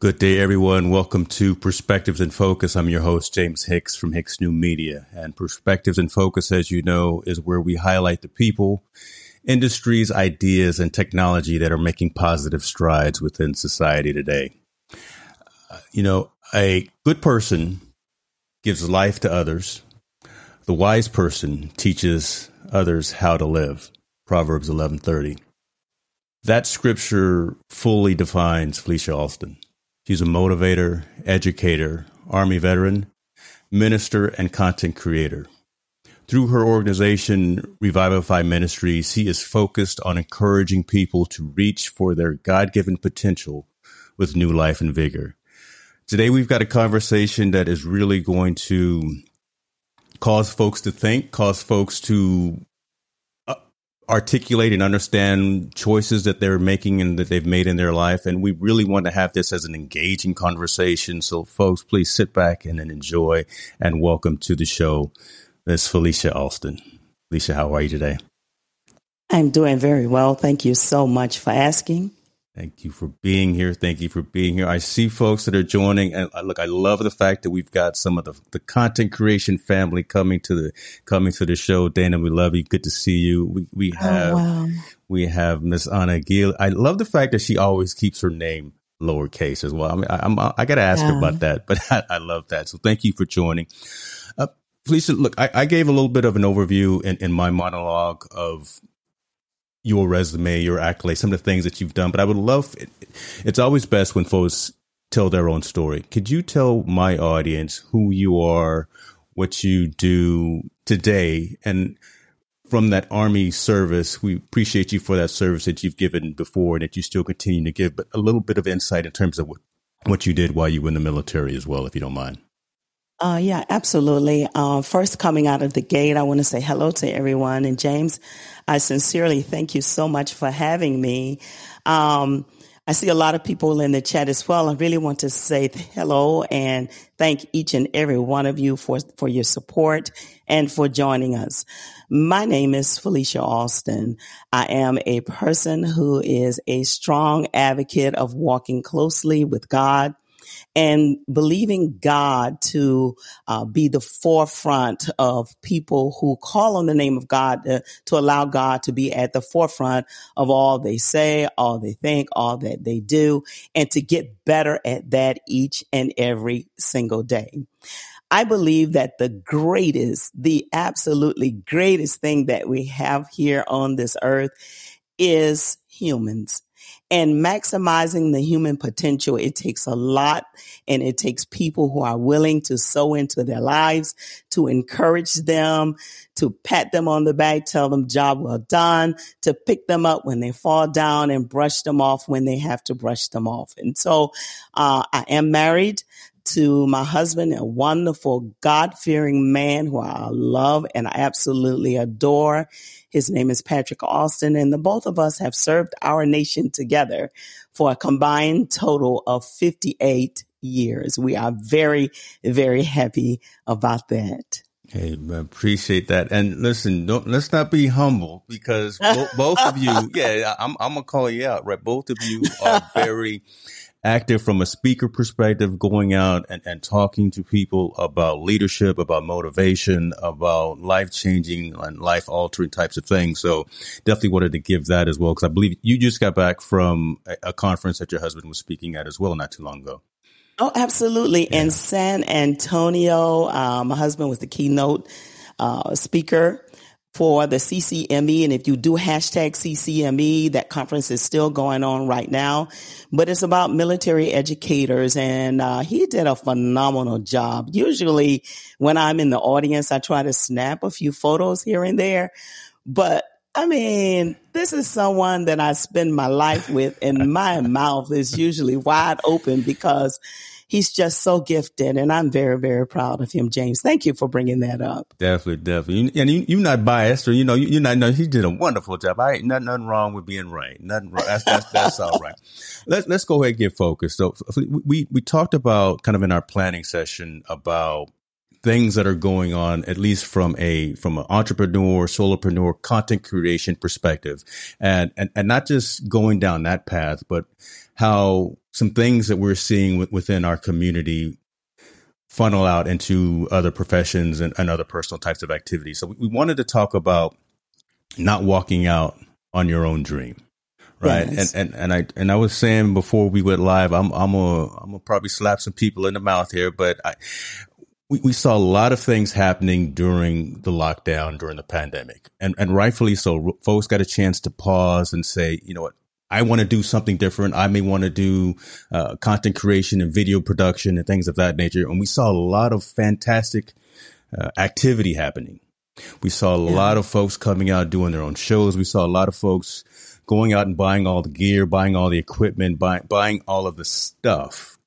Good day, everyone. Welcome to Perspectives and Focus. I'm your host, James Hicks from Hicks New Media. And Perspectives and Focus, as you know, is where we highlight the people, industries, ideas, and technology that are making positive strides within society today. Uh, you know, a good person gives life to others. The wise person teaches others how to live. Proverbs 11:30. That scripture fully defines Felicia Alston. She's a motivator, educator, Army veteran, minister, and content creator. Through her organization, Revivify Ministries, she is focused on encouraging people to reach for their God given potential with new life and vigor. Today, we've got a conversation that is really going to cause folks to think, cause folks to articulate and understand choices that they're making and that they've made in their life. And we really want to have this as an engaging conversation. So, folks, please sit back and enjoy and welcome to the show, Miss Felicia Alston. Felicia, how are you today? I'm doing very well. Thank you so much for asking. Thank you for being here. Thank you for being here. I see folks that are joining, and look, I love the fact that we've got some of the, the content creation family coming to the coming to the show. Dana, we love you. Good to see you. We we oh, have oh, wow. we have Miss Anna Gill. I love the fact that she always keeps her name lowercase as well. I mean, I, I'm I got to ask yeah. her about that, but I, I, love that. So thank you for joining. Uh, Felicia, look, I, I, gave a little bit of an overview in, in my monologue of your resume, your accolades, some of the things that you've done. But I would love, it's always best when folks tell their own story. Could you tell my audience who you are, what you do today, and from that Army service, we appreciate you for that service that you've given before and that you still continue to give, but a little bit of insight in terms of what, what you did while you were in the military as well, if you don't mind. Uh, yeah, absolutely. Uh, first, coming out of the gate, I want to say hello to everyone. And James, I sincerely thank you so much for having me. Um, I see a lot of people in the chat as well. I really want to say hello and thank each and every one of you for, for your support and for joining us. My name is Felicia Alston. I am a person who is a strong advocate of walking closely with God and believing God to uh, be the forefront of people who call on the name of God to, to allow God to be at the forefront of all they say, all they think, all that they do, and to get better at that each and every single day. I believe that the greatest, the absolutely greatest thing that we have here on this earth is humans and maximizing the human potential. It takes a lot and it takes people who are willing to sow into their lives, to encourage them, to pat them on the back, tell them job well done, to pick them up when they fall down and brush them off when they have to brush them off. And so, uh, I am married to my husband, a wonderful God fearing man who I love and I absolutely adore. His name is Patrick Alston and the both of us have served our nation together for a combined total of 58 years. We are very, very happy about that. Hey, I appreciate that. And listen, don't let's not be humble because bo- both of you, yeah, I'm I'm gonna call you out, right? Both of you are very active from a speaker perspective, going out and, and talking to people about leadership, about motivation, about life changing and life altering types of things. So definitely wanted to give that as well because I believe you just got back from a, a, conference that your husband was speaking at as well not too long ago. Oh, absolutely. Yeah. In San Antonio, uh, my husband was the keynote uh, speaker for the CCME. And if you do hashtag CCME, that conference is still going on right now, but it's about military educators. And uh, he did a phenomenal job. Usually when I'm in the audience, I try to snap a few photos here and there, but I mean, this is someone that I spend my life with and my mouth is usually wide open because he's just so gifted, and I'm very, very proud of him, James. Thank you for bringing that up. Definitely, definitely. And you, are not biased, or you know, you, are not. No, he did a wonderful job. I ain't nothing, nothing wrong with being right. Nothing wrong. That's that's, that's all right. Let's let's go ahead and get focused. So we we talked about kind of in our planning session about things that are going on, at least from a from an entrepreneur, solopreneur, content creation perspective, and and and not just going down that path, but how some things that we're seeing within our community funnel out into other professions and, and other personal types of activities. So we, we, wanted to talk about not walking out on your own dream. Right. Yes. And, and, and I, and I was saying before we went live, I'm, I'm gonna, I'm gonna probably slap some people in the mouth here, but I, we, we saw a lot of things happening during the lockdown, during the pandemic and, and rightfully so. Folks got a chance to pause and say, you know what, I want to do something different. I may want to do uh, content creation and video production and things of that nature. And we saw a lot of fantastic uh, activity happening. We saw a yeah. lot of folks coming out doing their own shows. We saw a lot of folks going out and buying all the gear, buying all the equipment, buy, buying all of the stuff,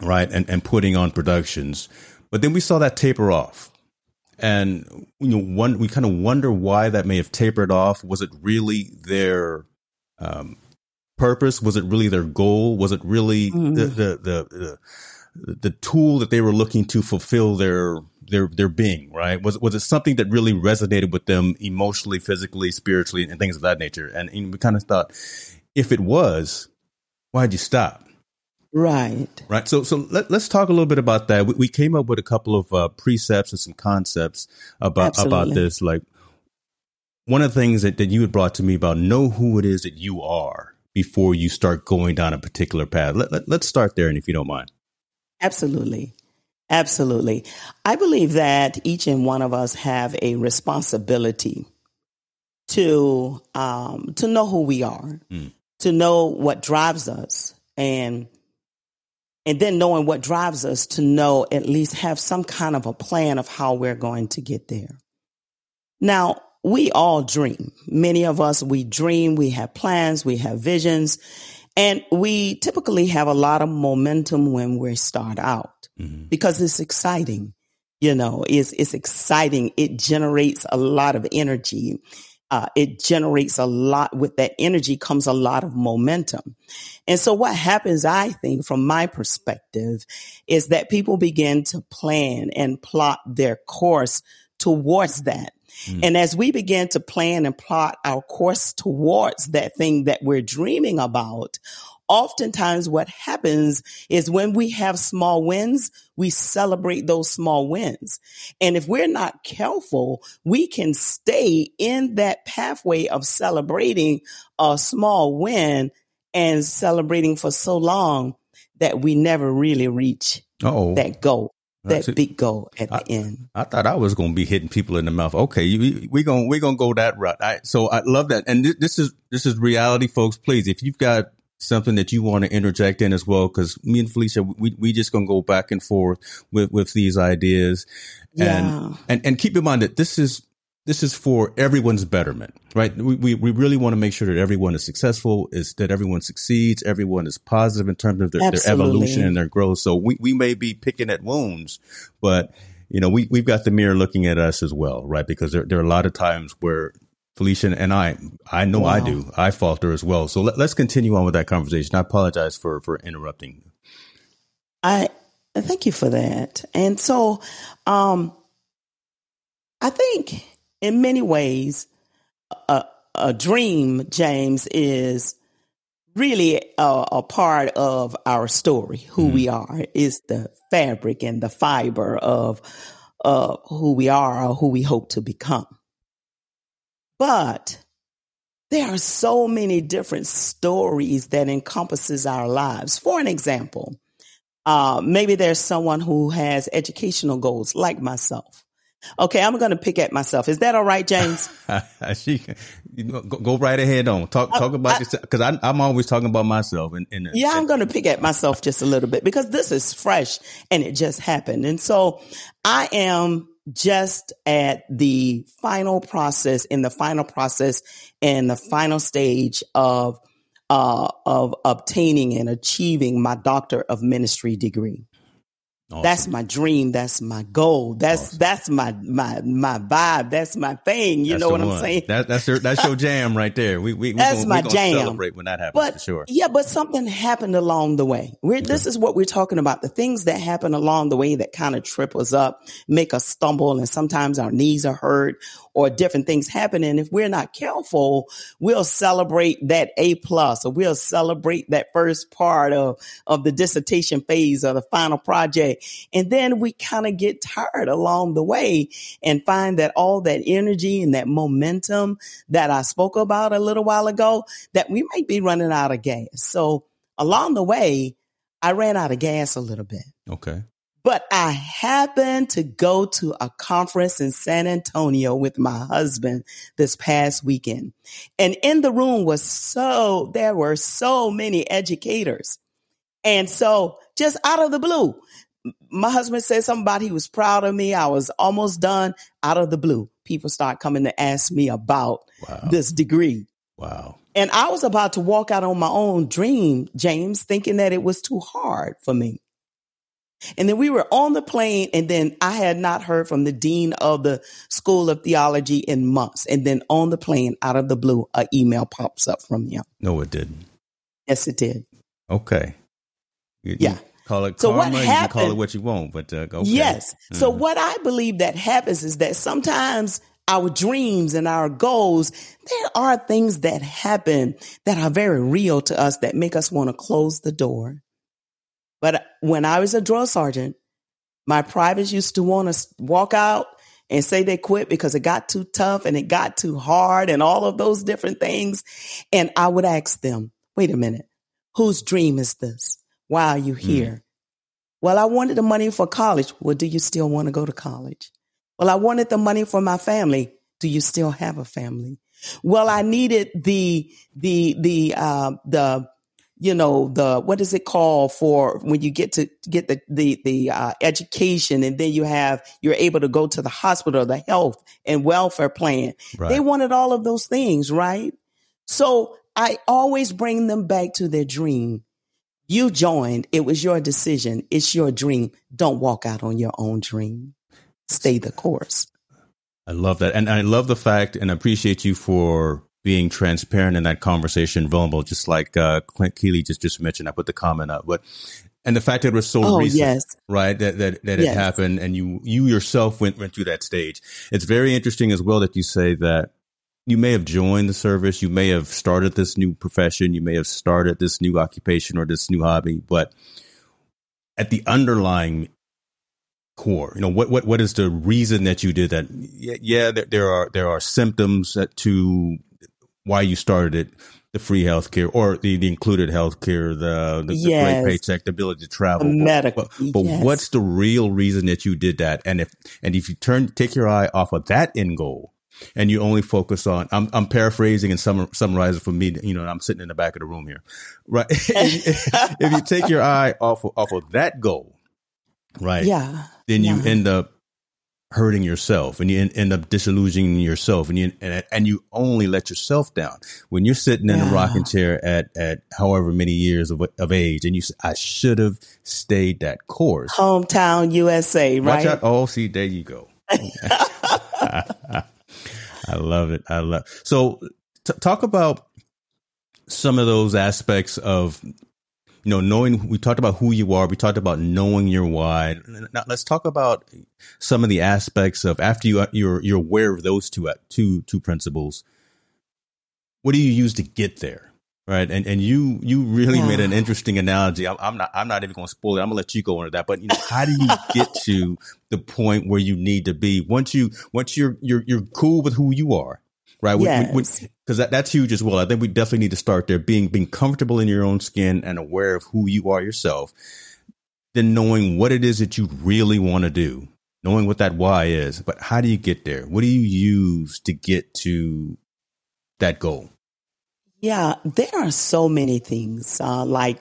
right? And, and putting on productions. But then we saw that taper off. And you know, one, we kind of wonder why that may have tapered off. Was it really their um, purpose? Was it really their goal? Was it really mm-hmm. the, the, the, the, the tool that they were looking to fulfill their, their, their being, right? Was, was it something that really resonated with them emotionally, physically, spiritually, and things of that nature? And, and we kind of thought, if it was, why'd you stop? Right. Right. So, so let, us talk a little bit about that. We, we came up with a couple of uh, precepts and some concepts about, Absolutely. about this. Like one of the things that, that you had brought to me about know who it is that you are before you start going down a particular path. Let, let, let's start there, and if you don't mind. Absolutely. Absolutely. I believe that each and one of us have a responsibility to um, to know who we are, mm. to know what drives us, and and then knowing what drives us to know at least have some kind of a plan of how we're going to get there. Now, we all dream. Many of us, we dream, we have plans, we have visions, and we typically have a lot of momentum when we start out mm-hmm. because it's exciting. You know, it's, it's exciting. It generates a lot of energy. Uh, it generates a lot with that energy comes a lot of momentum. And so what happens, I think, from my perspective, is that people begin to plan and plot their course towards that. Mm. And as we begin to plan and plot our course towards that thing that we're dreaming about, oftentimes what happens is when we have small wins, we celebrate those small wins. And if we're not careful, we can stay in that pathway of celebrating a small win and celebrating for so long that we never really reach Uh-oh. that goal that big goal at I, the end. I thought I was going to be hitting people in the mouth. Okay, we, we going we're going to go that route. I, so I love that, and this, this is this is reality, folks. Please, if you've got something that you want to interject in as well? Because me and Felicia, we we just gonna go back and forth with with these ideas, and Yeah. and and keep in mind that this is this is for everyone's betterment, right? We, we, we really want to make sure that everyone is successful, is that everyone succeeds, everyone is positive in terms of their, their evolution and their growth. So we, we may be picking at wounds, but you know, we, we've got the mirror looking at us as well, right? Because there, there are a lot of times where Felicia and I, I know I do, I falter as well. So let, let's continue on with that conversation. I apologize for, for interrupting. I thank you for that. And so, um, I think in many ways, a, a dream, James, is really a, a part of our story. Who we are is the fabric and the fiber of uh, who we are or who we hope to become. But there are so many different stories that encompasses our lives. For an example, uh, maybe there's someone who has educational goals like myself. Okay, I'm going to pick at myself. Is that all right, James? she, you know, go, go right ahead on talk, talk about yourself. Cause I, I'm always talking about myself and, and Yeah, I'm going to pick at myself just a little bit because this is fresh and it just happened. And so I am just at the final process, in the final process, and the final stage of uh, of obtaining and achieving my doctor of ministry degree. Awesome. That's my dream. That's my goal. That's Awesome. that's my my my vibe. That's my thing. You That's know what I'm saying? That, that's your that's your jam right there. We we we That's gonna, my jam. celebrate when that happens But for sure. yeah, but something happened along the way. We're, This is what we're talking about. The things that happen along the way that kind of trip us up, make us stumble, and sometimes our knees are hurt or different things happen. And if we're not careful, we'll celebrate that A plus or we'll celebrate that first part of, of the dissertation phase or the final project. And then we kind of get tired along the way and find that all that energy and that momentum that I spoke about a little while ago, that we might be running out of gas. So along the way, I ran out of gas a little bit. Okay. But I happened to go to a conference in San Antonio with my husband this past weekend. And in the room was so, there were so many educators. And so just out of the blue, my husband said something about he was proud of me. I was almost done out of the blue. People start coming to ask me about Wow. this degree. Wow. And I was about to walk out on my own dream, James, thinking that it was too hard for me. And then we were on the plane, and then I had not heard from the dean of the School of Theology in months. And then on the plane, out of the blue, an email pops up from him. No, it didn't. Yes, it did. Okay. You- you Yeah. call it So karma. what you can call it what you want, but uh, okay. Yes. So Mhm. what I believe that happens is that sometimes our dreams and our goals, there are things that happen that are very real to us that make us want to close the door. But when I was a drill sergeant, my privates used to want to walk out and say they quit because it got too tough and it got too hard and all of those different things. And I would ask them, wait a minute, whose dream is this? Why are you here? Well, I wanted the money for college. Well, do you still want to go to college? Well, I wanted the money for my family. Do you still have a family? Well, I needed the, the, the, uh, the, you know, the, what is it called for when you get to get the, the, the, uh, education and then you have, you're able to go to the hospital, the health and welfare plan. Right. They wanted all of those things, right? So I always bring them back to their dream. You joined. It was your decision. It's your dream. Don't walk out on your own dream. Stay the course. I love that. And I love the fact and appreciate you for being transparent in that conversation, vulnerable, just like uh, Clint Keeley just, just mentioned. I put the comment up, but and the fact that it was so Oh, recent, yes. right? That that that Yes. it happened, and you you yourself went went through that stage. It's very interesting as well that you say that you may have joined the service, you may have started this new profession, you may have started this new occupation or this new hobby, but at the underlying core, you know, what what what is the reason that you did that? Yeah, yeah there, there are there are symptoms that to why you started it. The free healthcare or the, the included healthcare, the the, the Yes. great paycheck, the ability to travel. The medical- But, but yes. what's the real reason that you did that? And if and if you turn take your eye off of that end goal and you only focus on I'm, I'm paraphrasing and sum, summarizing for me you know i'm sitting in the back of the room here right if you take your eye off of, off of that goal right yeah then you yeah. end up hurting yourself and you end up disillusioning yourself and you and, and you only let yourself down when you're sitting in yeah. a rocking chair at at however many years of, of age and you say i should have stayed that course hometown usa right Watch out. oh see there you go I love it. I love so t- talk about some of those aspects of you know knowing we talked about who you are we talked about knowing your why. Now let's talk about some of the aspects of after you you're you're aware of those two two two principles what do you use to get there right? And and you you really yeah. made an interesting analogy. I'm, I'm, not i'm not even going to spoil it. I'm going to let you go into that. But you know how do you get to the point where you need to be once you once you're you're you're cool with who you are right? Yes. Because that, that's huge as well i think we definitely need to start there being being comfortable in your own skin and aware of who you are yourself then knowing what it is that you really want to do knowing what that why is but how do you get there what do you use to get to that goal yeah, there are so many things. Uh, like,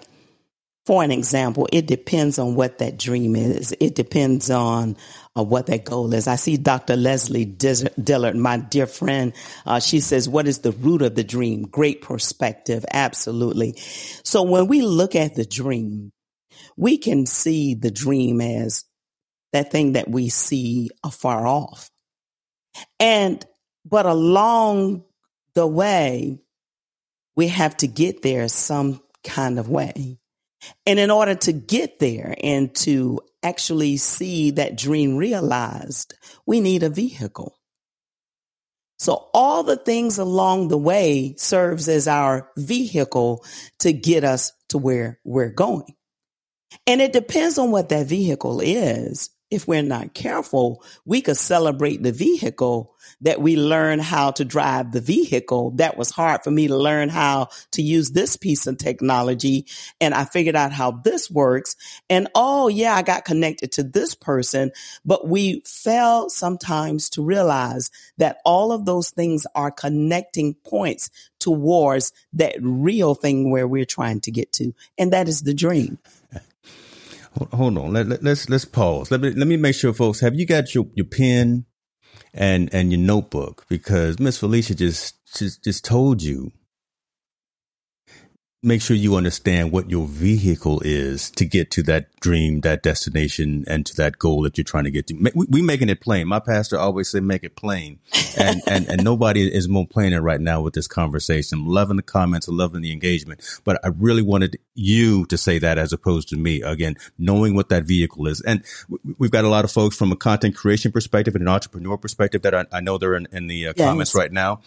for an example, it depends on what that dream is. It depends on what that goal is. I see Dr. Leslie Dillard, my dear friend. Uh, she says, What is the root of the dream? Great perspective. Absolutely. So when we look at the dream, we can see the dream as that thing that we see afar off. And, but along the way, we have to get there some kind of way. And in order to get there and to actually see that dream realized, we need a vehicle. So all the things along the way serves as our vehicle to get us to where we're going. And it depends on what that vehicle is. If we're not careful, we could celebrate the vehicle that we learn how to drive the vehicle. That was hard for me to learn how to use this piece of technology. And I figured out how this works. And oh, yeah, I got connected to this person. But we fail sometimes to realize that all of those things are connecting points towards that real thing where we're trying to get to. And that is the dream. Hold on. Let, let, let's let's pause. Let me let me make sure, folks. Have you got your, your pen and and your notebook because Miss Felicia just just just told you make sure you understand what your vehicle is to get to that dream, that destination, and to that goal that you're trying to get to. We, we making it plain. My pastor always said, "Make it plain," and and and nobody is more plainer right now with this conversation. I'm loving the comments, I'm loving the engagement, but I really wanted you to say that as opposed to me. Again, knowing what that vehicle is, and we've got a lot of folks from a content creation perspective and an entrepreneur perspective that I, I know they're in, in the uh, yes. comments right now.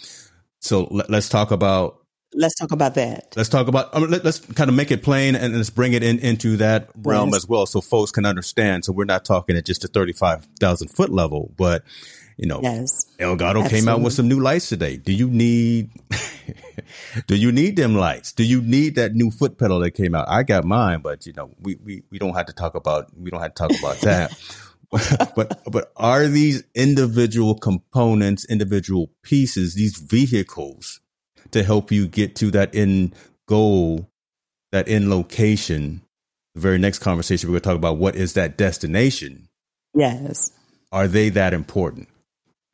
So let, let's talk about let's talk about that. Let's talk about. Um, let, us kind of make it plain and let's bring it in into that realm yes. as well, so folks can understand. So we're not talking at just a thirty-five thousand foot level, but you know, yes. Elgato Absolutely. came out with some new lights today. Do you need? do you need them lights? Do you need that new foot pedal that came out? I got mine, but you know, we we we don't have to talk about we don't have to talk about that. but but are these individual components, individual pieces, these vehicles? To help you get to that end goal, that end location. The very next conversation, we're going to talk about what is that destination. Yes. Are they that important?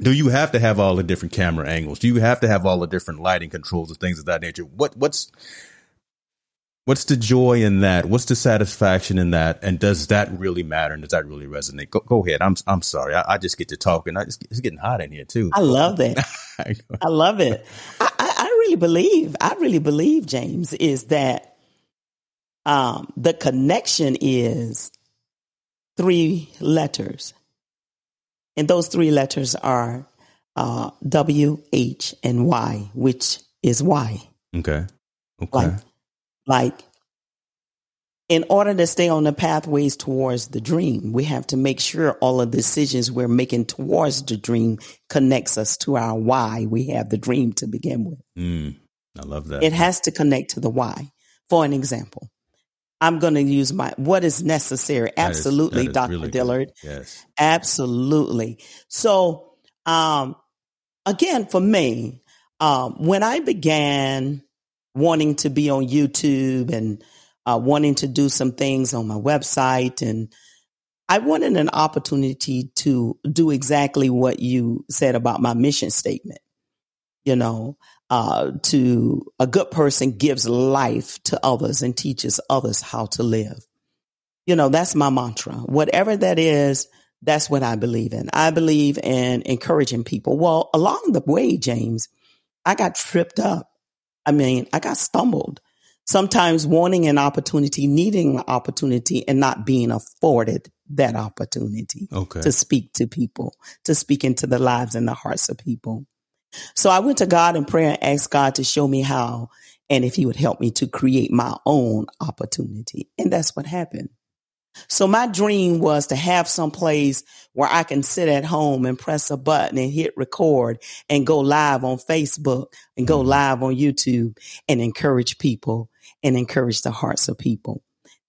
Do you have to have all the different camera angles? Do you have to have all the different lighting controls and things of that nature? What what's what's the joy in that? What's the satisfaction in that? And does that really matter? And does that really resonate? Go, go ahead. I'm I'm sorry. I, I just get to talking. I just, it's getting hot in here too. I love that. I love it. Really believe, I really believe, James, is that um, the connection is three letters. And those three letters are uh, W, H, and Y, which is why. Okay. Okay. Like, like in order to stay on the pathways towards the dream, we have to make sure all of the decisions we're making towards the dream connects us to our why we have the dream to begin with. Mm, I love that. It has to connect to the why. For an example, I'm going to use my what is necessary. Absolutely, is, Dr. Leslie Dillard. Good. Yes. Absolutely. So, um, again, for me, um, when I began wanting to be on YouTube and uh, wanting to do some things on my website, and I wanted an opportunity to do exactly what you said about my mission statement. You know, uh, to a good person gives life to others and teaches others how to live. You know, that's my mantra. Whatever that is, that's what I believe in. I believe in encouraging people. Well, along the way, James, I got tripped up. I mean, I got stumbled. Sometimes wanting an opportunity, needing an opportunity, and not being afforded that opportunity okay. to speak to people, to speak into the lives and the hearts of people. So I went to God in prayer and asked God to show me how and if He would help me to create my own opportunity. And that's what happened. So my dream was to have some place where I can sit at home and press a button and hit record and go live on Facebook and go mm-hmm. live on YouTube and encourage people and encourage the hearts of people.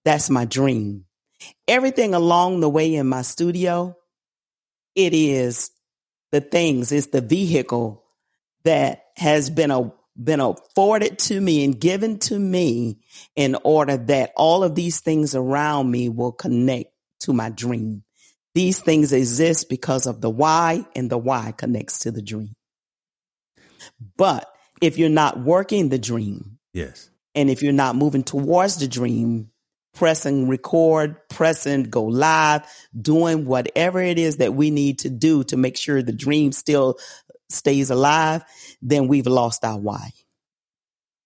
That's my dream. Everything along the way in my studio, it is the things, it's the vehicle that has been a been afforded to me and given to me in order that all of these things around me will connect to my dream. These things exist because of the why, and the why connects to the dream. But if you're not working the dream, yes, and if you're not moving towards the dream, pressing record, pressing go live, doing whatever it is that we need to do to make sure the dream still stays alive, then we've lost our why.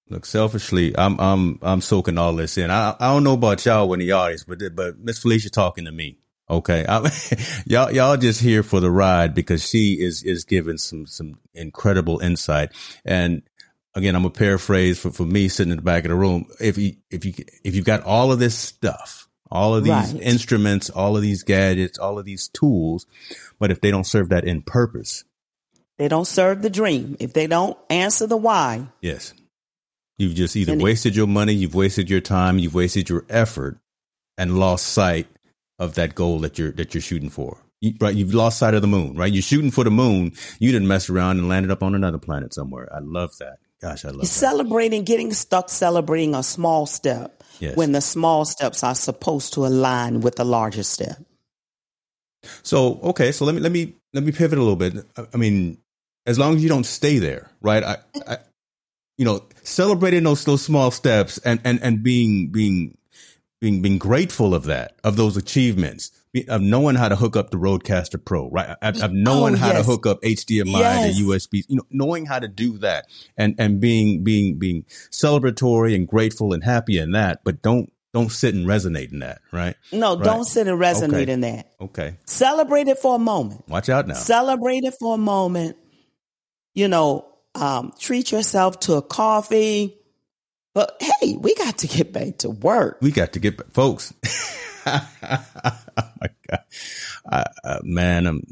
Look, selfishly, I'm I'm I'm soaking all this in. I I don't know about y'all in the audience, but but Miss Felicia talking to me. Okay, I'm, y'all y'all just here for the ride because she is is giving some some incredible insight. And again, I'm a paraphrase for, for me sitting in the back of the room. If you if you if you've got all of this stuff, all of these right. instruments, all of these gadgets, all of these tools, but if they don't serve that in purpose, they don't serve the dream. If they don't answer the why. Yes. You've just either wasted your money, you've wasted your time, you've wasted your effort and lost sight of that goal that you're that you're shooting for. You, right, you've lost sight of the moon, right? You're shooting for the moon. You didn't mess around and landed up on another planet somewhere. I love that. Gosh, I love You're Celebrating, getting stuck celebrating a small step yes. when the small steps are supposed to align with the larger step. So, okay, so let me let me let me pivot a little bit. I mean, as long as you don't stay there, right? I, I you know, celebrating those those small steps and and and being being being being grateful of that, of those achievements, of knowing how to hook up the Rodecaster Pro, right? Of, knowing oh, how to hook up HDMI yes. to USB, you know, knowing how to do that, and and being being being celebratory and grateful and happy in that, but don't don't sit and resonate in that, right? No, right. don't sit and resonate okay. in that. Okay. Celebrate it for a moment. Watch out now. Celebrate it for a moment you know, um, treat yourself to a coffee. But hey, we got to get back to work. We got to get back, folks. oh my God, uh, man, um,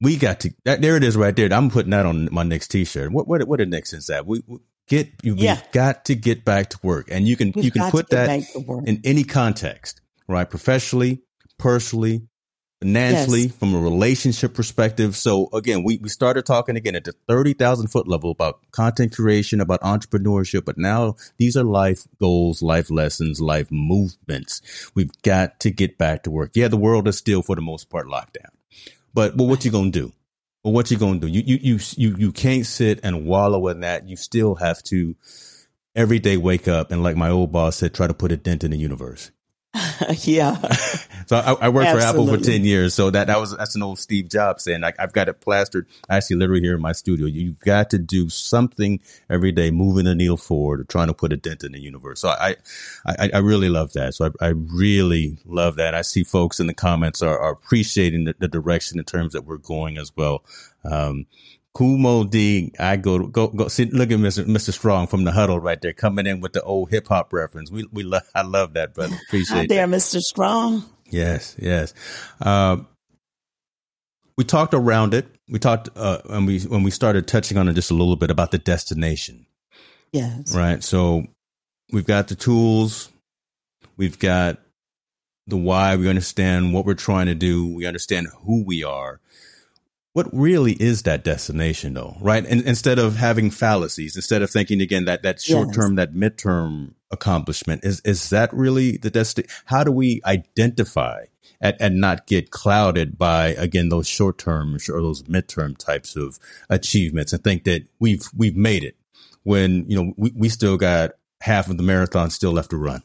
we got to. That, there it is, right there. I'm putting that on my next T-shirt. What what what the next is that? We, we get you. We've got to get back to work, and you can we've you can put that in any context, right? Professionally, personally, financially, yes. from a relationship perspective. So again, we, we started talking again at the 30,000 foot level about content creation, about entrepreneurship, but now these are life goals, life lessons, life movements. We've got to get back to work. Yeah, the world is still for the most part locked down, but, but what you going to do? Well, what you going to do? You, you, you, you, you can't sit and wallow in that. You still have to every day wake up and like my old boss said, try to put a dent in the universe. yeah. so I, I worked Absolutely. for Apple for 10 years. So that, that was, that's an old Steve Jobs saying, like, I've got it plastered. Actually, literally here in my studio. You've got to do something every day, moving the needle forward or trying to put a dent in the universe. So I, I, I really love that. So I, I really love that. I see folks in the comments are, are appreciating the, the direction in terms that we're going as well. Um, Kumo D, I go go go see look at Mr. Mr. Strong from the huddle right there coming in with the old hip hop reference. We we love I love that, brother. Appreciate there. Mr. Strong. Yes, yes. Uh, we talked around it. We talked uh, when we when we started touching on it just a little bit about the destination. Yes. Right. So we've got the tools. We've got the why. We understand what we're trying to do. We understand who we are what really is that destination though, right? And instead of having fallacies, instead of thinking again that that short term, yes. that midterm accomplishment is is that really the destination? How do we identify and, and not get clouded by again those short term or those midterm types of achievements and think that we've we've made it when you know we, we still got half of the marathon still left to run.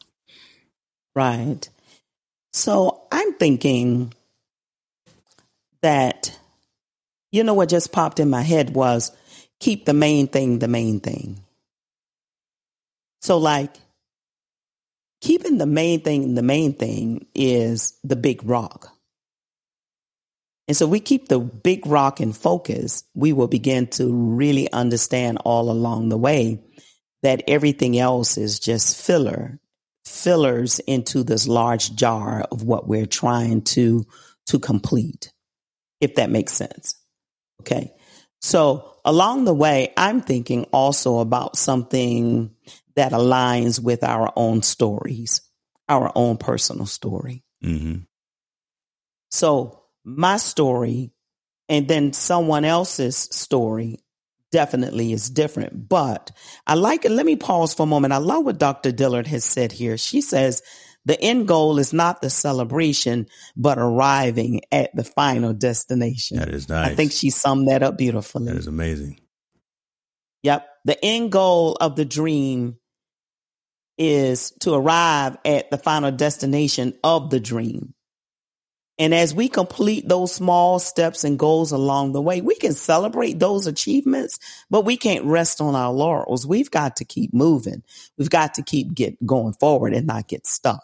Right. So I'm thinking that you know what just popped in my head was keep the main thing the main thing. So, like, keeping the main thing the main thing is the big rock. And so we keep the big rock in focus, we will begin to really understand all along the way that everything else is just filler, fillers into this large jar of what we're trying to to complete, if that makes sense. Okay. So along the way, I'm thinking also about something that aligns with our own stories, our own personal story. Mm-hmm. So my story and then someone else's story definitely is different. But I like it. Let me pause for a moment. I love what Dr. Dillard has said here. She says the end goal is not the celebration, but arriving at the final destination. That is nice. I think she summed that up beautifully. That is amazing. Yep. The end goal of the dream is to arrive at the final destination of the dream. And as we complete those small steps and goals along the way, we can celebrate those achievements, but we can't rest on our laurels. We've got to keep moving. We've got to keep get going forward and not get stuck.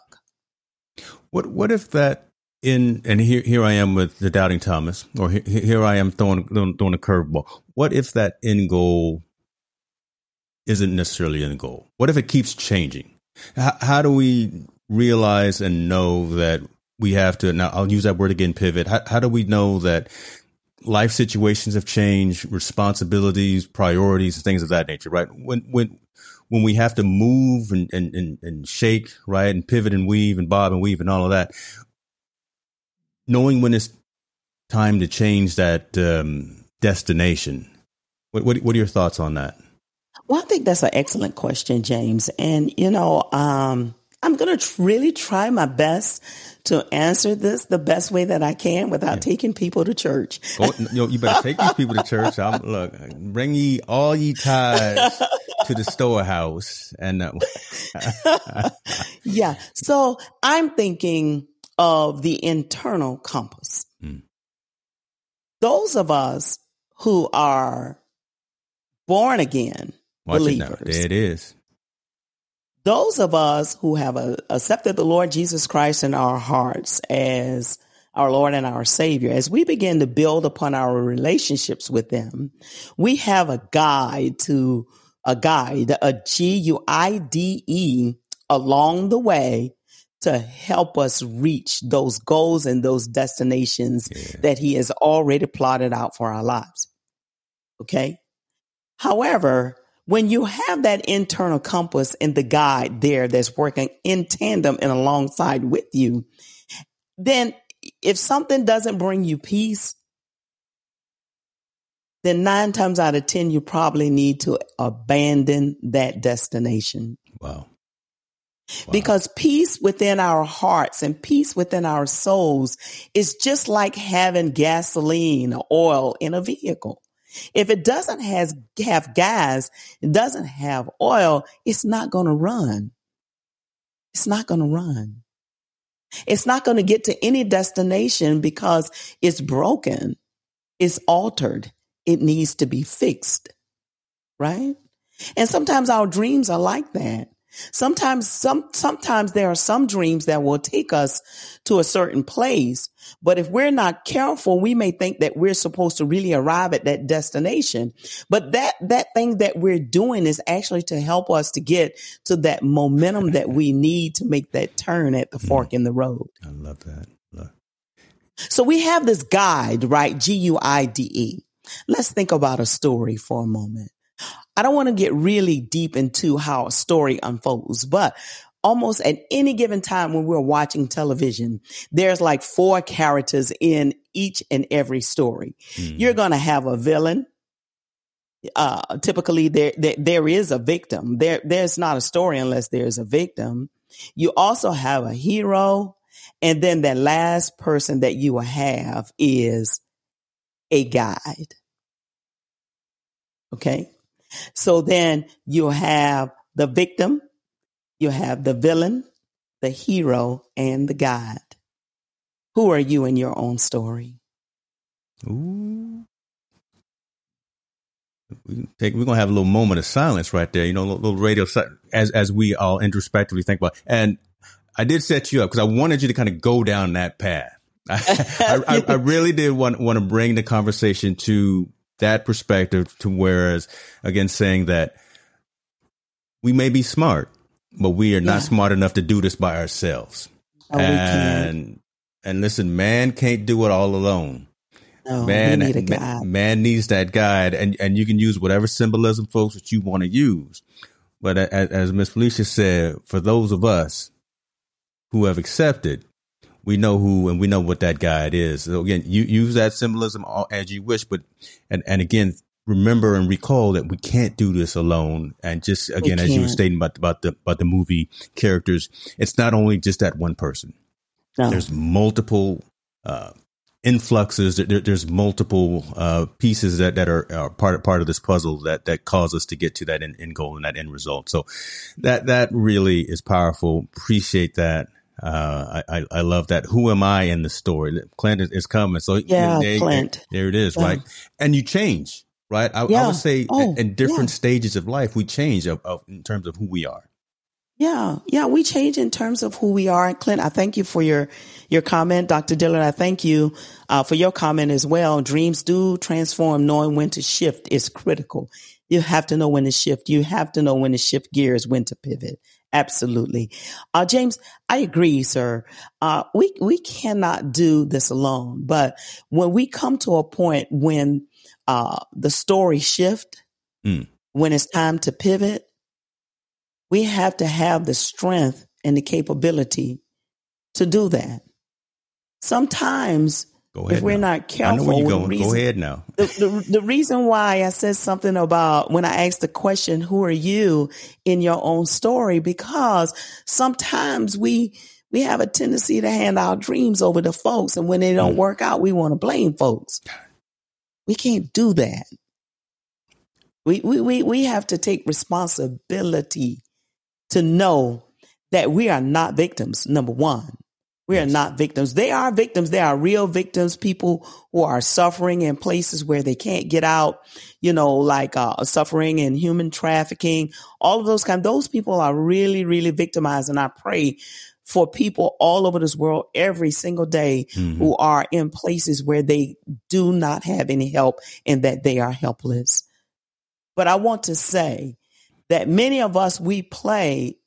What what if that in and here here I am with the doubting Thomas, or here, here I am throwing throwing, a curveball. What if that end goal isn't necessarily an goal? What if it keeps changing? How, how do we realize and know that we have to now I'll use that word again pivot. How, how do we know that life situations have changed, responsibilities, priorities, things of that nature, right? When when when we have to move and, and, and, and shake, right, and pivot and weave and bob and weave and all of that, knowing when it's time to change that um, destination. What, what, what are your thoughts on that? Well, I think that's an excellent question, James. And, you know, um, I'm going to really try my best to answer this the best way that I can without yeah. taking people to church. oh, you, you better take these people to church. I'm, look, bring ye all ye tithes to the storehouse, and uh, yeah. So I'm thinking of the internal compass. Mm. Those of us who are born again Watch believers. It there it is those of us who have uh, accepted the Lord Jesus Christ in our hearts as our Lord and our Savior, as we begin to build upon our relationships with them, we have a guide to a guide, a G U I D E along the way to help us reach those goals and those destinations yeah. that He has already plotted out for our lives. Okay. However, when you have that internal compass and the guide there that's working in tandem and alongside with you, then if something doesn't bring you peace, then nine times out of 10, you probably need to abandon that destination. Wow. Wow. Because peace within our hearts and peace within our souls is just like having gasoline or oil in a vehicle. If it doesn't has, have gas, it doesn't have oil, it's not going to run. It's not going to run. It's not going to get to any destination because it's broken. It's altered. It needs to be fixed. Right? And sometimes our dreams are like that. Sometimes, some, sometimes there are some dreams that will take us to a certain place. But if we're not careful, we may think that we're supposed to really arrive at that destination. But that, that thing that we're doing is actually to help us to get to that momentum that we need to make that turn at the fork in the road. I love that. Love. So we have this guide, right? G U I D E. Let's think about a story for a moment. I don't want to get really deep into how a story unfolds, but almost at any given time when we're watching television, there's like four characters in each and every story. Mm. You're going to have a villain. Uh, typically there, there, there is a victim. There, there's not a story unless there's a victim. You also have a hero. And then the last person that you will have is a guide. Okay. So then you'll have the victim, you have the villain, the hero, and the guide. Who are you in your own story? Ooh. We take, we're gonna have a little moment of silence right there. You know, a little, little radio as as we all introspectively think about. And I did set you up because I wanted you to kind of go down that path. I, I, I, really did want want to bring the conversation to that perspective to whereas again saying that we may be smart, but we are yeah. not smart enough to do this by ourselves. Oh, and and listen, man can't do it all alone. No, man, need man, man, needs that guide, and and you can use whatever symbolism, folks, that you want to use. But as, as Miss Felicia said, for those of us who have accepted, we know who and we know what that guide is. So again, you use that symbolism as you wish, but and and again, remember and recall that we can't do this alone. And just again, as you were stating about about the about the movie characters, it's not only just that one person. No. There's multiple uh, influxes. There, there's multiple uh, pieces that, that are, are, part part of this puzzle that that cause us to get to that end, end goal and that end result. So that that really is powerful. Appreciate that. Uh, I, I love that. Who am I in the story? Clint is coming. So yeah, there, Clint. There it is, yeah. right? And you change, right? I, yeah. I would say oh, in different yeah. stages of life, we change of, of, in terms of who we are. Yeah, yeah, we change in terms of who we are. Clint, I thank you for your your comment, Dr. Dillard. I thank you uh, for your comment as well. Dreams do transform. Knowing when to shift is critical. You have to know when to shift. You have to know when to shift gears, when to pivot. Absolutely. Uh, James, I agree, sir. Uh, we, we cannot do this alone, but when we come to a point when, uh, the story shift, mm. when it's time to pivot, we have to have the strength and the capability to do that. Sometimes Go ahead. If we're now. not careful, I know where you're going. Reason, Go ahead now. the, the, the reason why I said something about when I asked the question, "Who are you in your own story?" Because sometimes we we have a tendency to hand our dreams over to folks, and when they don't mm. work out, we want to blame folks. We can't do that. We we we we have to take responsibility to know that we are not victims. Number one. We are not victims. They are victims. They are real victims, people who are suffering in places where they can't get out, you know, like uh, suffering in human trafficking, all of those kind. Those people are really, really victimized. And I pray for people all over this world every single day mm-hmm. who are in places where they do not have any help and that they are helpless. But I want to say that many of us, we play,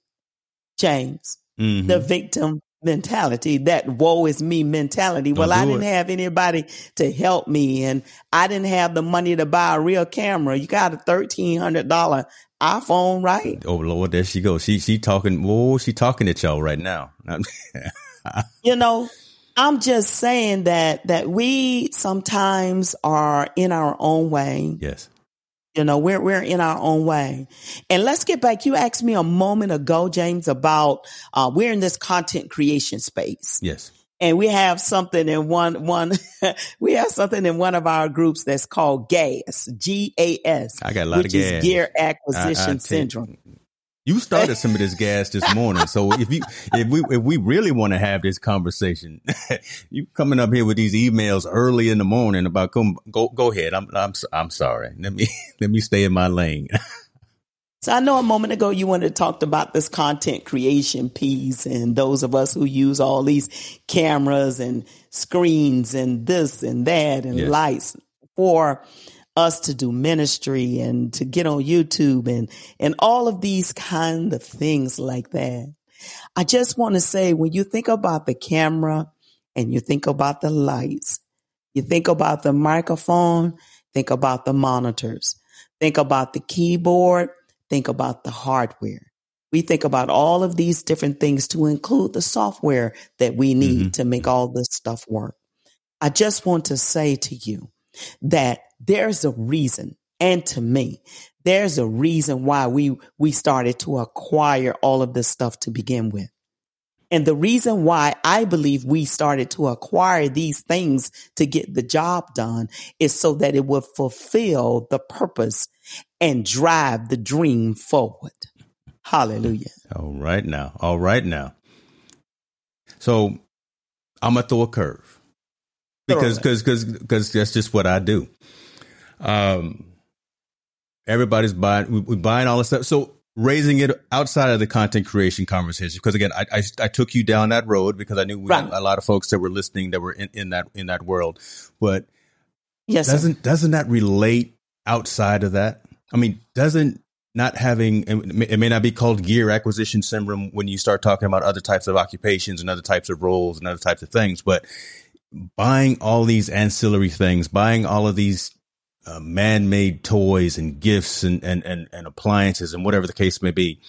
James, mm-hmm. the victim mentality, that woe is me mentality. Don't well, I didn't it. have anybody to help me and I didn't have the money to buy a real camera. You got a $1,300 iPhone, right? Oh Lord, there she goes. She, she talking, whoa, she talking at y'all right now. you know, I'm just saying that, that we sometimes are in our own way. Yes. You know, we're, we're in our own way. And let's get back. You asked me a moment ago, James, about, uh, we're in this content creation space. Yes. And we have something in one, one, we have something in one of our groups that's called GAS, G-A-S. I got a lot of gas. Which is Gear Acquisition I, I Syndrome. You started some of this gas this morning, so if you if we if we really want to have this conversation, you coming up here with these emails early in the morning about come go go ahead. I'm I'm I'm sorry. Let me let me stay in my lane. So I know a moment ago you wanted to talk about this content creation piece and those of us who use all these cameras and screens and this and that and yes. lights for us to do ministry and to get on YouTube and, and all of these kind of things like that. I just want to say when you think about the camera and you think about the lights, you think about the microphone, think about the monitors, think about the keyboard, think about the hardware. We think about all of these different things to include the software that we need mm-hmm. to make all this stuff work. I just want to say to you that there's a reason, and to me, there's a reason why we, we started to acquire all of this stuff to begin with. And the reason why I believe we started to acquire these things to get the job done is so that it would fulfill the purpose and drive the dream forward. Hallelujah. All right now. All right now. So I'm gonna throw a curve because because because because that's just what I do. Um, everybody's buying we, we buying all this stuff. So raising it outside of the content creation conversation because again I, I, I took you down that road because I knew we right. had a lot of folks that were listening that were in, in that in that world but yes doesn't sir. doesn't that relate outside of that I mean doesn't not having it may not be called gear acquisition syndrome when you start talking about other types of occupations and other types of roles and other types of things but buying all these ancillary things buying all of these uh, man-made toys and gifts and, and, and, and appliances and whatever the case may be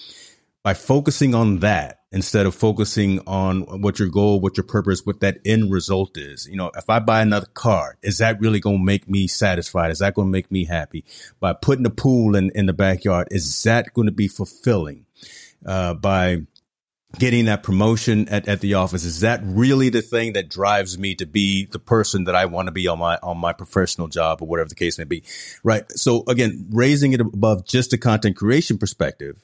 by focusing on that instead of focusing on what your goal, what your purpose, what that end result is. You know, if I buy another car, is that really going to make me satisfied? Is that going to make me happy? By putting a pool in, in the backyard, is that going to be fulfilling? Uh, by getting that promotion at, at the office. Is that really the thing that drives me to be the person that I want to be on my on my professional job or whatever the case may be? Right. So again raising it above just a content creation perspective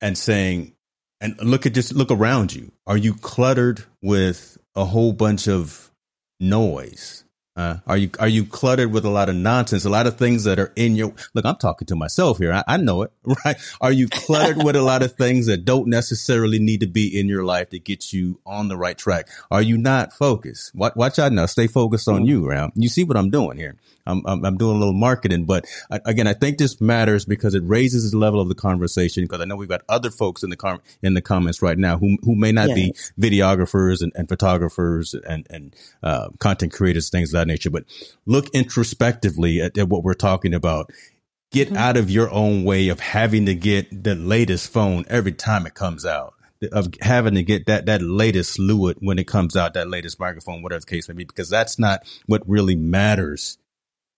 and saying and look at just look around you. Are you cluttered with a whole bunch of noise uh, are you are you cluttered with a lot of nonsense, a lot of things that are in your look? I'm talking to myself here. I, I know it, right? Are you cluttered with a lot of things that don't necessarily need to be in your life to get you on the right track? Are you not focused? Watch, watch out now. Stay focused on you, Ram. You see what I'm doing here? I'm, I'm, I'm doing a little marketing, but I, again, I think this matters because it raises the level of the conversation. Because I know we've got other folks in the com- in the comments right now who who may not yes. be videographers and, and photographers and and uh, content creators, things of that nature. But look introspectively at, at what we're talking about. Get mm-hmm. out of your own way of having to get the latest phone every time it comes out of having to get that that latest fluid when it comes out, that latest microphone, whatever the case may be, because that's not what really matters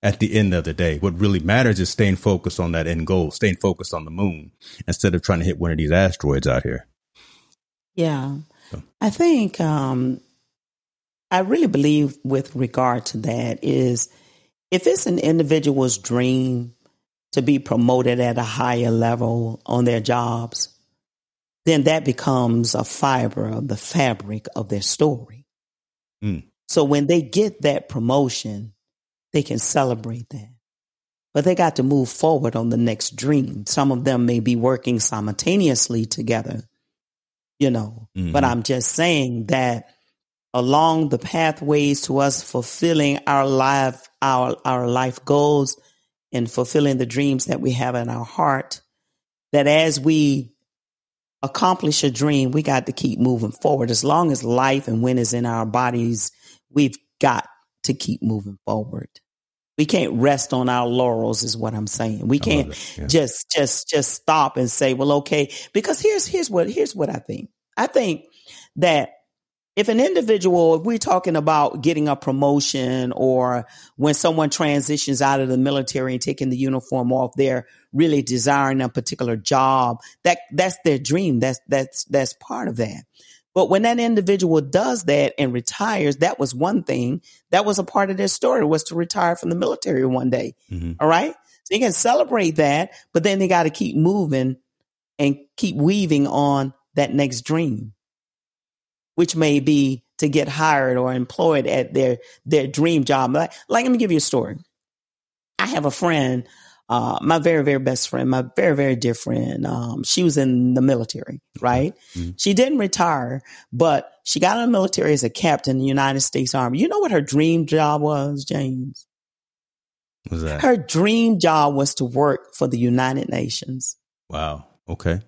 at the end of the day. What really matters is staying focused on that end goal, staying focused on the moon instead of trying to hit one of these asteroids out here. Yeah. So. I think um, I really believe with regard to that is if it's an individual's dream to be promoted at a higher level on their jobs, then that becomes a fiber of the fabric of their story. Mm. So when they get that promotion, they can celebrate that. But they got to move forward on the next dream. Some of them may be working simultaneously together, you know. Mm-hmm. But I'm just saying that along the pathways to us fulfilling our life, our, our life goals and fulfilling the dreams that we have in our heart, that as we accomplish a dream, we got to keep moving forward. As long as life and wind is in our bodies, we've got to keep moving forward. We can't rest on our laurels is what I'm saying. We can't yeah. just just just stop and say, well, okay, because here's here's what here's what I think. I think that if an individual, if we're talking about getting a promotion or when someone transitions out of the military and taking the uniform off, they're really desiring a particular job. That that's their dream. That's that's that's part of that. But when that individual does that and retires, that was one thing. That was a part of their story was to retire from the military one day. Mm-hmm. All right. So you can celebrate that, but then they got to keep moving and keep weaving on that next dream, which may be to get hired or employed at their, their dream job. Like, like let me give you a story. I have a friend uh, my very, very best friend, my very, very dear friend, um, she was in the military, right? Mm-hmm. She didn't retire, but she got in the military as a captain in the United States Army. You know what her dream job was, James? was that? Her dream job was to work for the United Nations. Wow. Okay.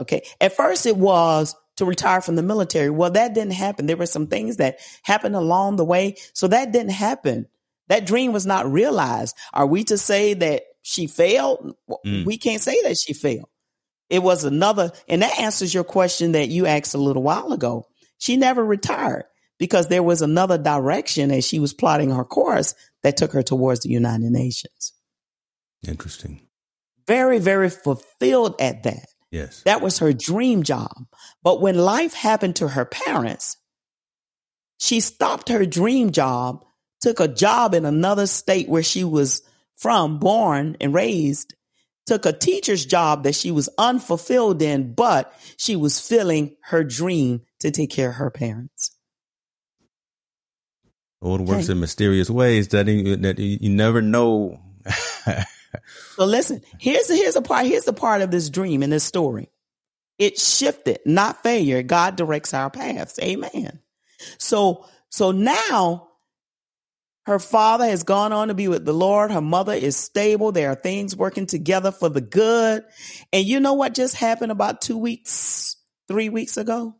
Okay. At first, it was to retire from the military. Well, that didn't happen. There were some things that happened along the way. So that didn't happen. That dream was not realized. Are we to say that she failed? Mm. We can't say that she failed. It was another, and that answers your question that you asked a little while ago. She never retired because there was another direction as she was plotting her course that took her towards the United Nations. Interesting. Very, very fulfilled at that. Yes. That was her dream job. But when life happened to her parents, she stopped her dream job, took a job in another state where she was from, born and raised, took a teacher's job that she was unfulfilled in, but she was filling her dream to take care of her parents. Oh, it works okay. in mysterious ways that, he, that you never know. so listen, here's here's a part. Here's the part of this dream in this story. It shifted, not failure. God directs our paths. Amen. So so now her father has gone on to be with the Lord. Her mother is stable. There are things working together for the good. And you know what just happened about two weeks, three weeks ago?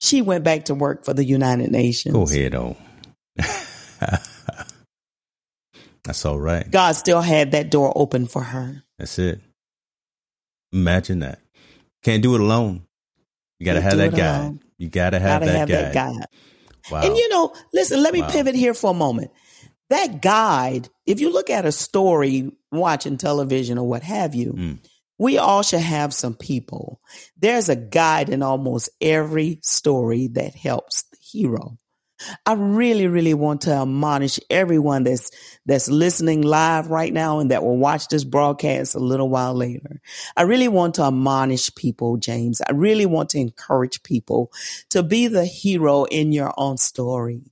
She went back to work for the United Nations. Go ahead, oh. That's all right. God still had that door open for her. That's it. Imagine that. Can't do it alone. You got to have that guy. You got to have, that, have guy. that guy. Wow. And you know, listen, let me wow. pivot here for a moment. That guide, if you look at a story, watching television or what have you, mm. we all should have some people. There's a guide in almost every story that helps the hero. I really, really want to admonish everyone that's that's listening live right now and that will watch this broadcast a little while later. I really want to admonish people, James. I really want to encourage people to be the hero in your own story.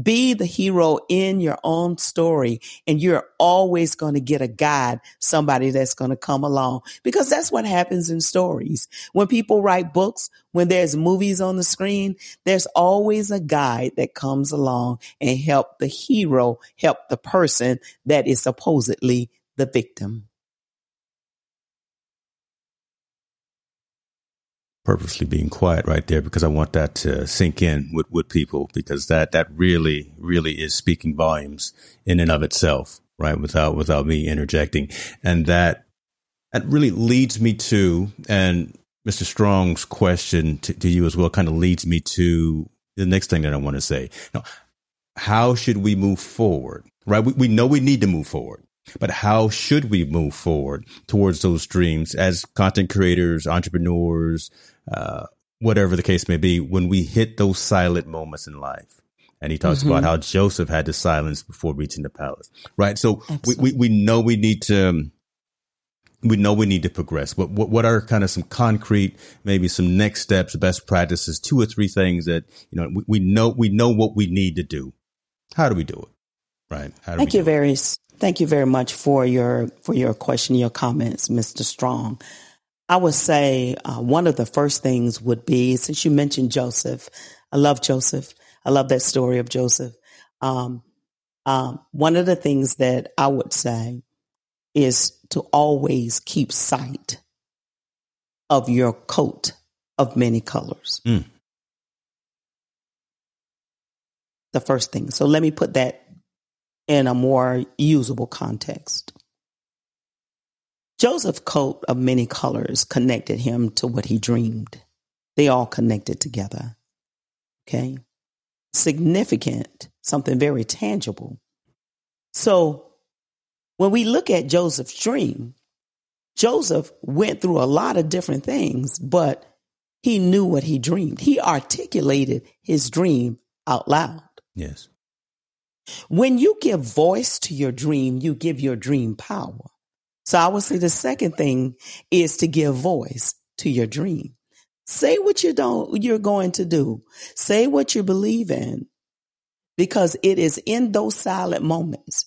Be the hero in your own story, and you're always going to get a guide, somebody that's going to come along, because that's what happens in stories. When people write books, when there's movies on the screen, there's always a guide that comes along and help the hero help the person that is supposedly the victim. Purposely being quiet right there because I want that to sink in with, with people because that, that really, really is speaking volumes in and of itself, right? Without, without me interjecting. And that, that really leads me to, and Mr. Strong's question to, to you as well kind of leads me to the next thing that I want to say. Now, how should we move forward? Right? We, we know we need to move forward. But how should we move forward towards those dreams as content creators, entrepreneurs, uh, whatever the case may be, when we hit those silent moments in life. And he talks mm-hmm. about how Joseph had to silence before reaching the palace, right? So we, we, we, know we need to, um, we know we need to progress. But what, what are kind of some concrete, maybe some next steps, best practices, two or three things that, you know, we, we know, we know what we need to do. How do we do it? Right. Thank you very, it? thank you very much for your, for your question, your comments, Mr. Strong. I would say uh, one of the first things would be since you mentioned Joseph, I love Joseph. I love that story of Joseph. Um, um, one of the things that I would say is to always keep sight of your coat of many colors. Mm. The first thing. So let me put that in a more usable context. Joseph's coat of many colors connected him to what he dreamed. They all connected together. Okay. Significant, something very tangible. So when we look at Joseph's dream, Joseph went through a lot of different things, but he knew what he dreamed. He articulated his dream out loud. Yes. When you give voice to your dream, you give your dream power. So I would say the second thing is to give voice to your dream. Say what you don't, you're going to do. Say what you believe in because it is in those silent moments.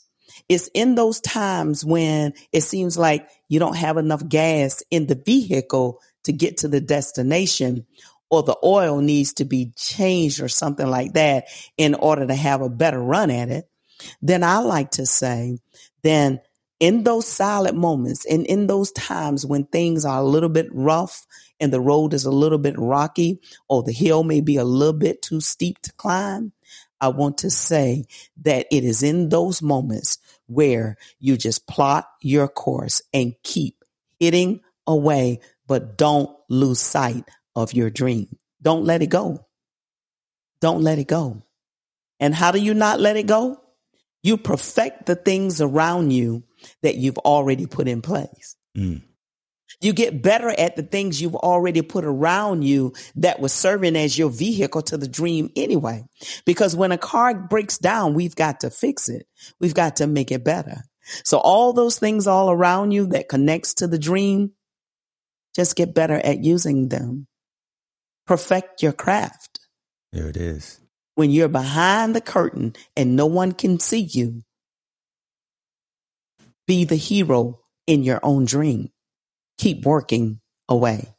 It's in those times when it seems like you don't have enough gas in the vehicle to get to the destination or the oil needs to be changed or something like that in order to have a better run at it. Then I like to say, then in those silent moments and in those times when things are a little bit rough and the road is a little bit rocky or the hill may be a little bit too steep to climb, I want to say that it is in those moments where you just plot your course and keep hitting away, but don't lose sight of your dream. Don't let it go. Don't let it go. And how do you not let it go? You perfect the things around you that you've already put in place. Mm. You get better at the things you've already put around you that was serving as your vehicle to the dream anyway. Because when a car breaks down, we've got to fix it. We've got to make it better. So all those things all around you that connects to the dream, just get better at using them. Perfect your craft. There it is. When you're behind the curtain and no one can see you, be the hero in your own dream. Keep working away.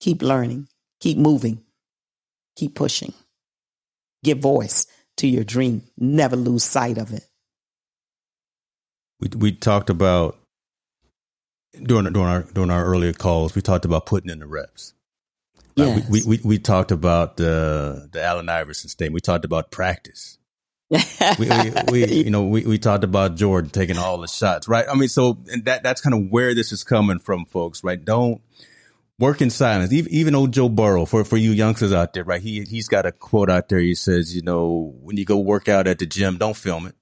Keep learning. Keep moving. Keep pushing. Give voice to your dream. Never lose sight of it. We we talked about during during our during our earlier calls. We talked about putting in the reps. Yes. Uh, we, we, we talked about the the Allen Iverson statement. We talked about practice. We, we, we, you know we, we talked about Jordan taking all the shots, right? I mean, so that that's kind of where this is coming from, folks, right? Don't work in silence. Even, even old Joe Burrow, for for you youngsters out there, right? He he's got a quote out there. He says, you know, when you go work out at the gym, don't film it.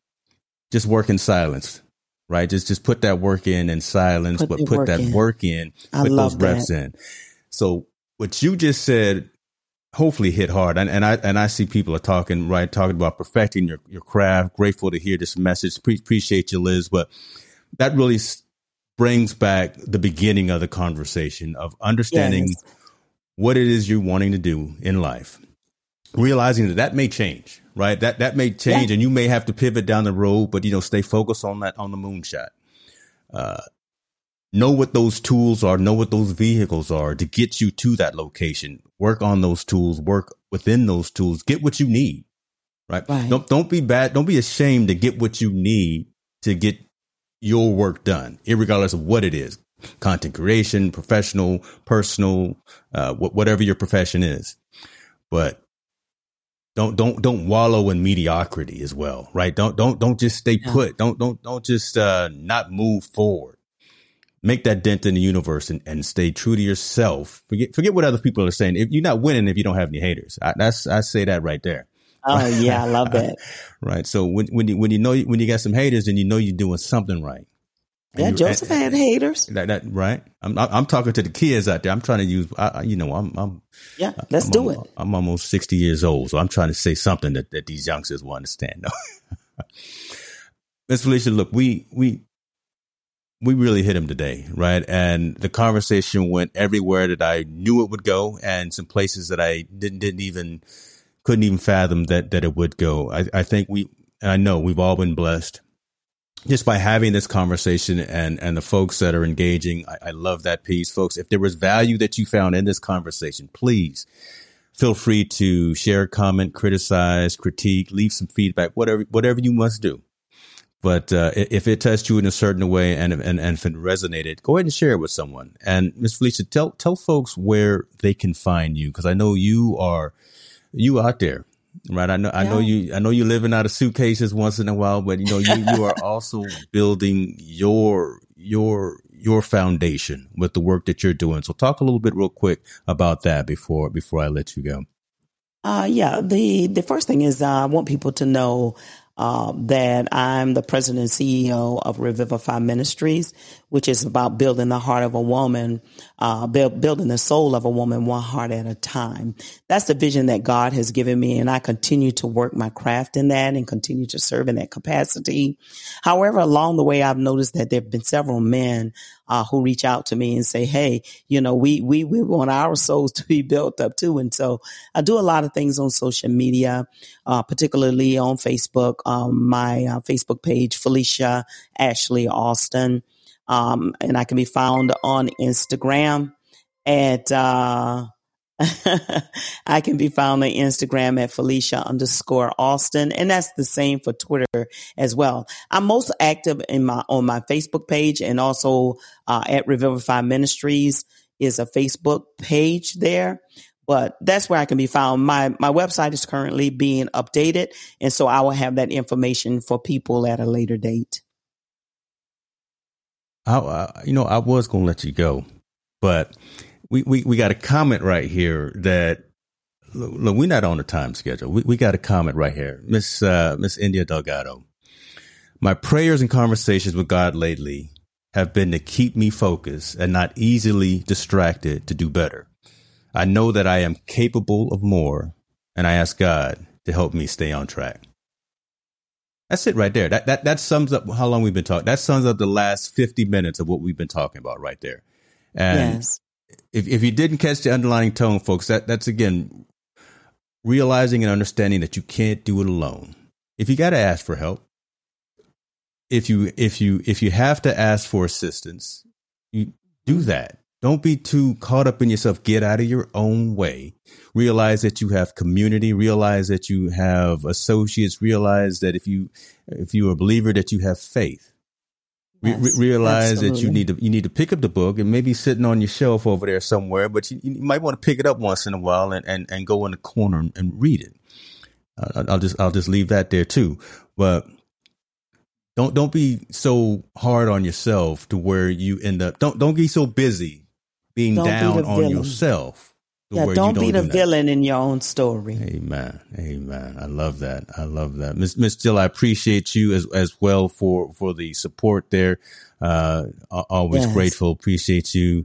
Just work in silence right? Just just put that work in in silence, put but put that in. work in, I put those reps that. in. So what you just said hopefully hit hard. And, and I and I see people are talking, right, talking about perfecting your, your craft. Grateful to hear this message. Pre- appreciate you, Liz. But that really brings back the beginning of the conversation of understanding yes. what it is you're wanting to do in life. Realizing that that may change, right? That that may change, yeah. and you may have to pivot down the road, but you know, stay focused on that on the moonshot. Uh, know what those tools are, know what those vehicles are to get you to that location. Work on those tools, work within those tools, get what you need. Right? right. Don't don't be bad, don't be ashamed to get what you need to get your work done, regardless of what it is. Content creation, professional, personal, uh, whatever your profession is. But don't don't don't wallow in mediocrity as well, right? Don't don't don't just stay put. Don't don't don't just uh, not move forward. Make that dent in the universe and, and stay true to yourself. Forget forget what other people are saying. If you're not winning, if you don't have any haters, I, that's I say that right there. Oh yeah, I love that. right. So when when you when you know when you got some haters, then you know you're doing something right. Yeah, Joseph had haters. That, that right. I'm I'm talking to the kids out there. I'm trying to use. I, you know, I'm. I'm yeah, let's I'm, do I'm, it. I'm almost 60 years old, so I'm trying to say something that, that these youngsters will understand. Miss Felicia, look, we we we really hit him today, right? And the conversation went everywhere that I knew it would go, and some places that I didn't didn't even couldn't even fathom that that it would go. I, I think we, I know we've all been blessed just by having this conversation and and the folks that are engaging I, I, love that piece folks if there was value that you found in this conversation please feel free to share comment criticize critique leave some feedback whatever whatever you must do but uh, if it touched you in a certain way and, and and if it resonated go ahead and share it with someone and miss felicia tell tell folks where they can find you because i know you are you out there right? I know, yeah. I know you, I know you're living out of suitcases once in a while, but you know, you, you are also building your, your, your foundation with the work that you're doing. So talk a little bit real quick about that before, before I let you go. Uh, yeah, the, the first thing is uh, I want people to know uh, that I'm the president and CEO of Revivify Ministries, which is about building the heart of a woman, uh, build, building the soul of a woman one heart at a time. That's the vision that God has given me, and I continue to work my craft in that and continue to serve in that capacity. However, along the way, I've noticed that there have been several men uh, who reach out to me and say, "Hey, you know, we we we want our souls to be built up too." And so I do a lot of things on social media, uh, particularly on Facebook. Um, my uh, Facebook page, Felicia Ashley Alston. Um, and I can be found on Instagram at, uh, I can be found on Instagram at Felicia underscore Alston. And that's the same for Twitter as well. I'm most active in my, on my Facebook page and also, uh, at Revivify Ministries is a Facebook page there but that's where I can be found. My my website is currently being updated, and so I will have that information for people at a later date. I, I you know, I was going to let you go, but we, we, we got a comment right here that look, we're not on a time schedule. We, we got a comment right here. Miss, uh, Miss India Delgado. My prayers and conversations with God lately have been to keep me focused and not easily distracted to do better. I know that I am capable of more, and I ask God to help me stay on track. That's it right there. That that that sums up how long we've been talking. That sums up the last 50 minutes of what we've been talking about right there. And yes. If if you didn't catch the underlying tone, folks, that that's again realizing and understanding that you can't do it alone. If you got to ask for help, if you if you if you have to ask for assistance, you do that. Don't be too caught up in yourself. Get out of your own way. Realize that you have community. Realize that you have associates. Realize that if you if you're a believer, that you have faith. Yes, Re- realize absolutely. that you need to you need to pick up the book and maybe sitting on your shelf over there somewhere, but you, you might want to pick it up once in a while and, and, and go in the corner and, and read it. Uh, I'll just I'll just leave that there too. But don't don't be so hard on yourself to where you end up don't don't be so busy being don't down be on villain. yourself. Yeah, don't, don't, be the do villain in your own story. Amen. Amen. I love that. I love that. Miss Miss Jill, I appreciate you as as well for for the support there. Uh always yes. grateful. Appreciate you.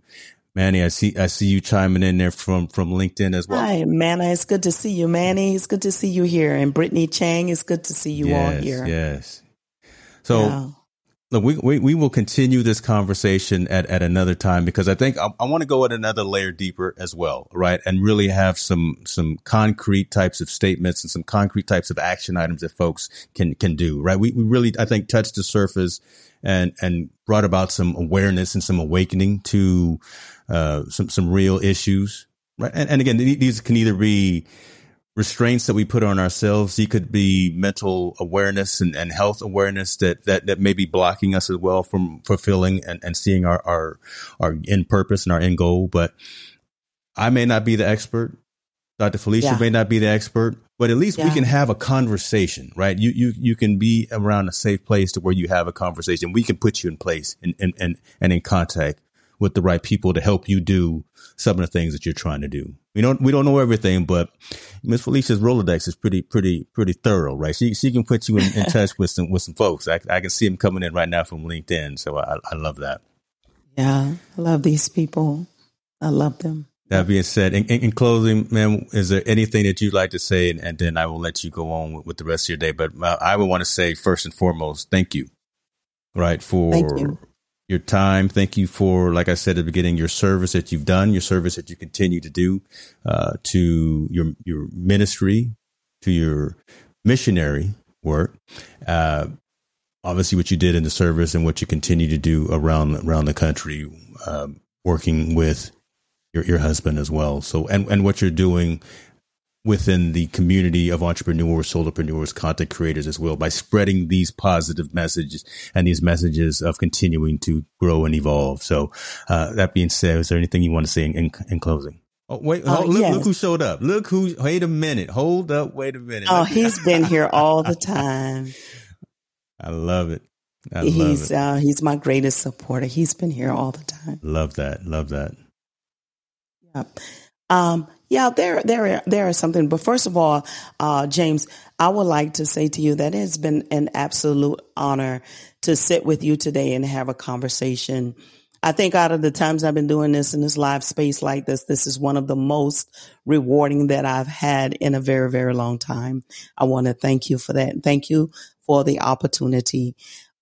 Manny, I see I see you chiming in there from from LinkedIn as well. Hi, Manny. It's good to see you, Manny. It's good to see you here. And Brittany Chang, it's good to see you yes, all here. Yes. So yeah look, we, we, we will continue this conversation at, at another time because I think I, I want to go at another layer deeper as well, right? And really have some, some concrete types of statements and some concrete types of action items that folks can, can do, right? We, we really, I think, touched the surface and, and brought about some awareness and some awakening to, uh, some, some real issues, right? And, and again, these can either be, restraints that we put on ourselves. He could be mental awareness and, and health awareness that, that, that may be blocking us as well from fulfilling and, and seeing our, our, our end purpose and our end goal. But I may not be the expert. Dr. Felicia yeah. may not be the expert, but at least yeah. we can have a conversation, right? You, you, you can be around a safe place to where you have a conversation. We can put you in place and, and, and, and in contact with the right people to help you do some of the things that you're trying to do. We don't we don't know everything, but Miss Felicia's Rolodex is pretty pretty pretty thorough, right? She she can put you in, in touch with some with some folks. I, I can see them coming in right now from LinkedIn, so I, I love that. Yeah, I love these people. I love them. That being said, in, in, in, closing, man, is there anything that you'd like to say, and, and then I will let you go on with, with the rest of your day. But uh, I would want to say first and foremost, thank you, right, for you your time. Thank you for, like I said at the beginning, your service that you've done, your service that you continue to do uh, to your your ministry, to your missionary work. Uh, obviously, what you did in the service and what you continue to do around around the country, uh, working with your your husband as well. So, and and what you're doing within the community of entrepreneurs, solopreneurs, content creators as well by spreading these positive messages and these messages of continuing to grow and evolve. So, uh, that being said, is there anything you want to say in, in, in closing? Oh, wait, uh, look, yes. look who showed up. Look who, wait a minute. Hold up. Wait a minute. Oh, he's been here all the time. I love it. I he's, it. Uh, he's my greatest supporter. He's been here all the time. Love that. Love that. Yeah. Um, yeah, there, there, there is something. But first of all, uh, James, I would like to say to you that it's been an absolute honor to sit with you today and have a conversation. I think out of the times I've been doing this in this live space like this, this is one of the most rewarding that I've had in a very, very long time. I want to thank you for that. Thank you for the opportunity.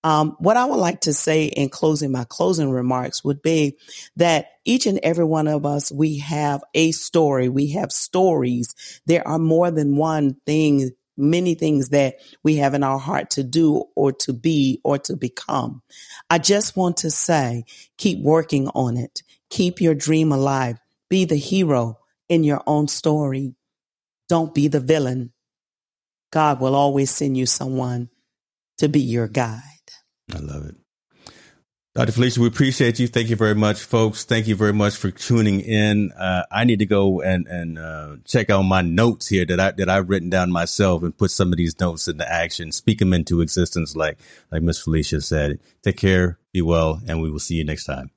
Um, what I would like to say in closing my closing remarks would be that each and every one of us, we have a story. We have stories. There are more than one thing, many things that we have in our heart to do or to be or to become. I just want to say, keep working on it. Keep your dream alive. Be the hero in your own story. Don't be the villain. God will always send you someone to be your guide. I love it. Dr. Felicia, we appreciate you. Thank you very much, folks. Thank you very much for tuning in. Uh, I need to go and and uh, check out my notes here that I that I've written down myself and put some of these notes into action, speak them into existence, like like Miss Felicia said. Take care. Be well, and we will see you next time.